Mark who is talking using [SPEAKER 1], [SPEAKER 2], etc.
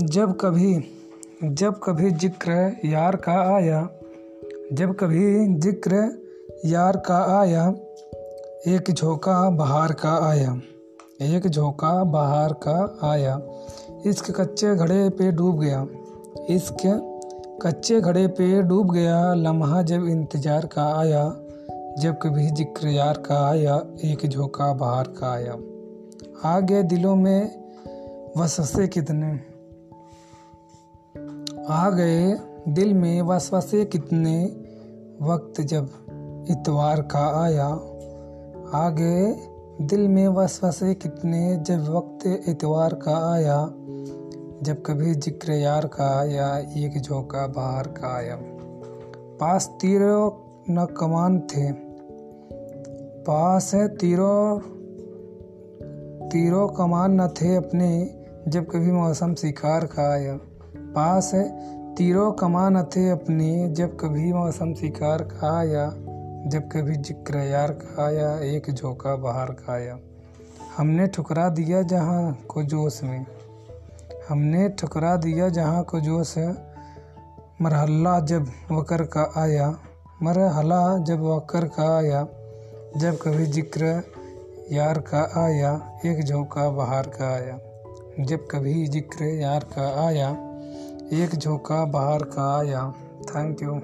[SPEAKER 1] जब कभी जब कभी ज़िक्र यार का आया, जब कभी ज़िक्र यार का आया, एक झोंका बाहर का आया, एक झोंका बाहर का आया, इश्क कच्चे घड़े पे डूब गया, इश्क कच्चे घड़े पे डूब गया, लम्हा जब इंतज़ार का आया, जब कभी ज़िक्र यार का आया, एक झोंका बाहर का आया। आ गए दिलों में वसवसे कितने आ गए। दिल में वसवसे कितने वक्त जब इतवार का आया। आ गए। दिल में वसवसे कितने जब वक्त इतवार का आया। जब कभी ज़िक्र यार का आया, एक झोंका बाहर का आया। पास तीरों न कमान थे। पास है तीरों तीरों कमान न थे अपने। जब कभी मौसम शिकार का आया। पास है। तीरों कमान थे अपने, जब कभी मौसम शिकार का आया, जब कभी ज़िक्र यार का आया, एक झोंका बाहर का आया। हमने ठुकरा दिया जहाँ को जोश में। हमने ठुकरा दिया जहाँ को जोश मरहल्ला जब वकर का आया मरहला जब वकर का आया, जब कभी ज़िक्र यार का आया, एक झोंका बाहर का आया। जब कभी ज़िक्र यार का आया एक झोंका बाहर का आया थैंक यू